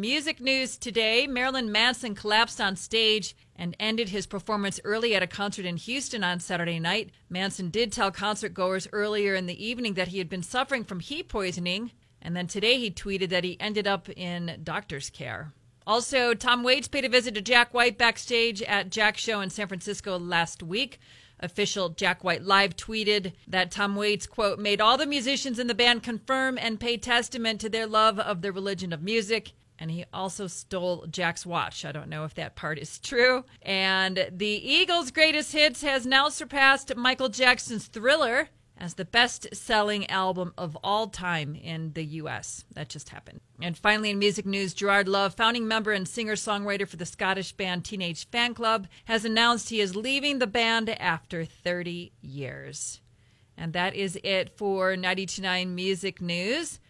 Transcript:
Music news today Marilyn Manson collapsed on stage and ended his performance early at a concert in Houston on Saturday night. Manson did tell concert goers earlier in the evening that he had been suffering from heat poisoning, and then today he tweeted that he ended up in doctor's care. Also, Tom Waits paid a visit to Jack White backstage at Jack's show in San Francisco last week. Official Jack White Live tweeted that Tom Waits, quote, made all the musicians in the band confirm and pay testament to their love of the religion of music and he also stole Jack's watch. I don't know if that part is true. And the Eagles' greatest hits has now surpassed Michael Jackson's Thriller as the best selling album of all time in the U.S. That just happened. And finally, in music news, Gerard Love, founding member and singer songwriter for the Scottish band Teenage Fanclub, has announced he is leaving the band after 30 years. And that is it for 929 Music News.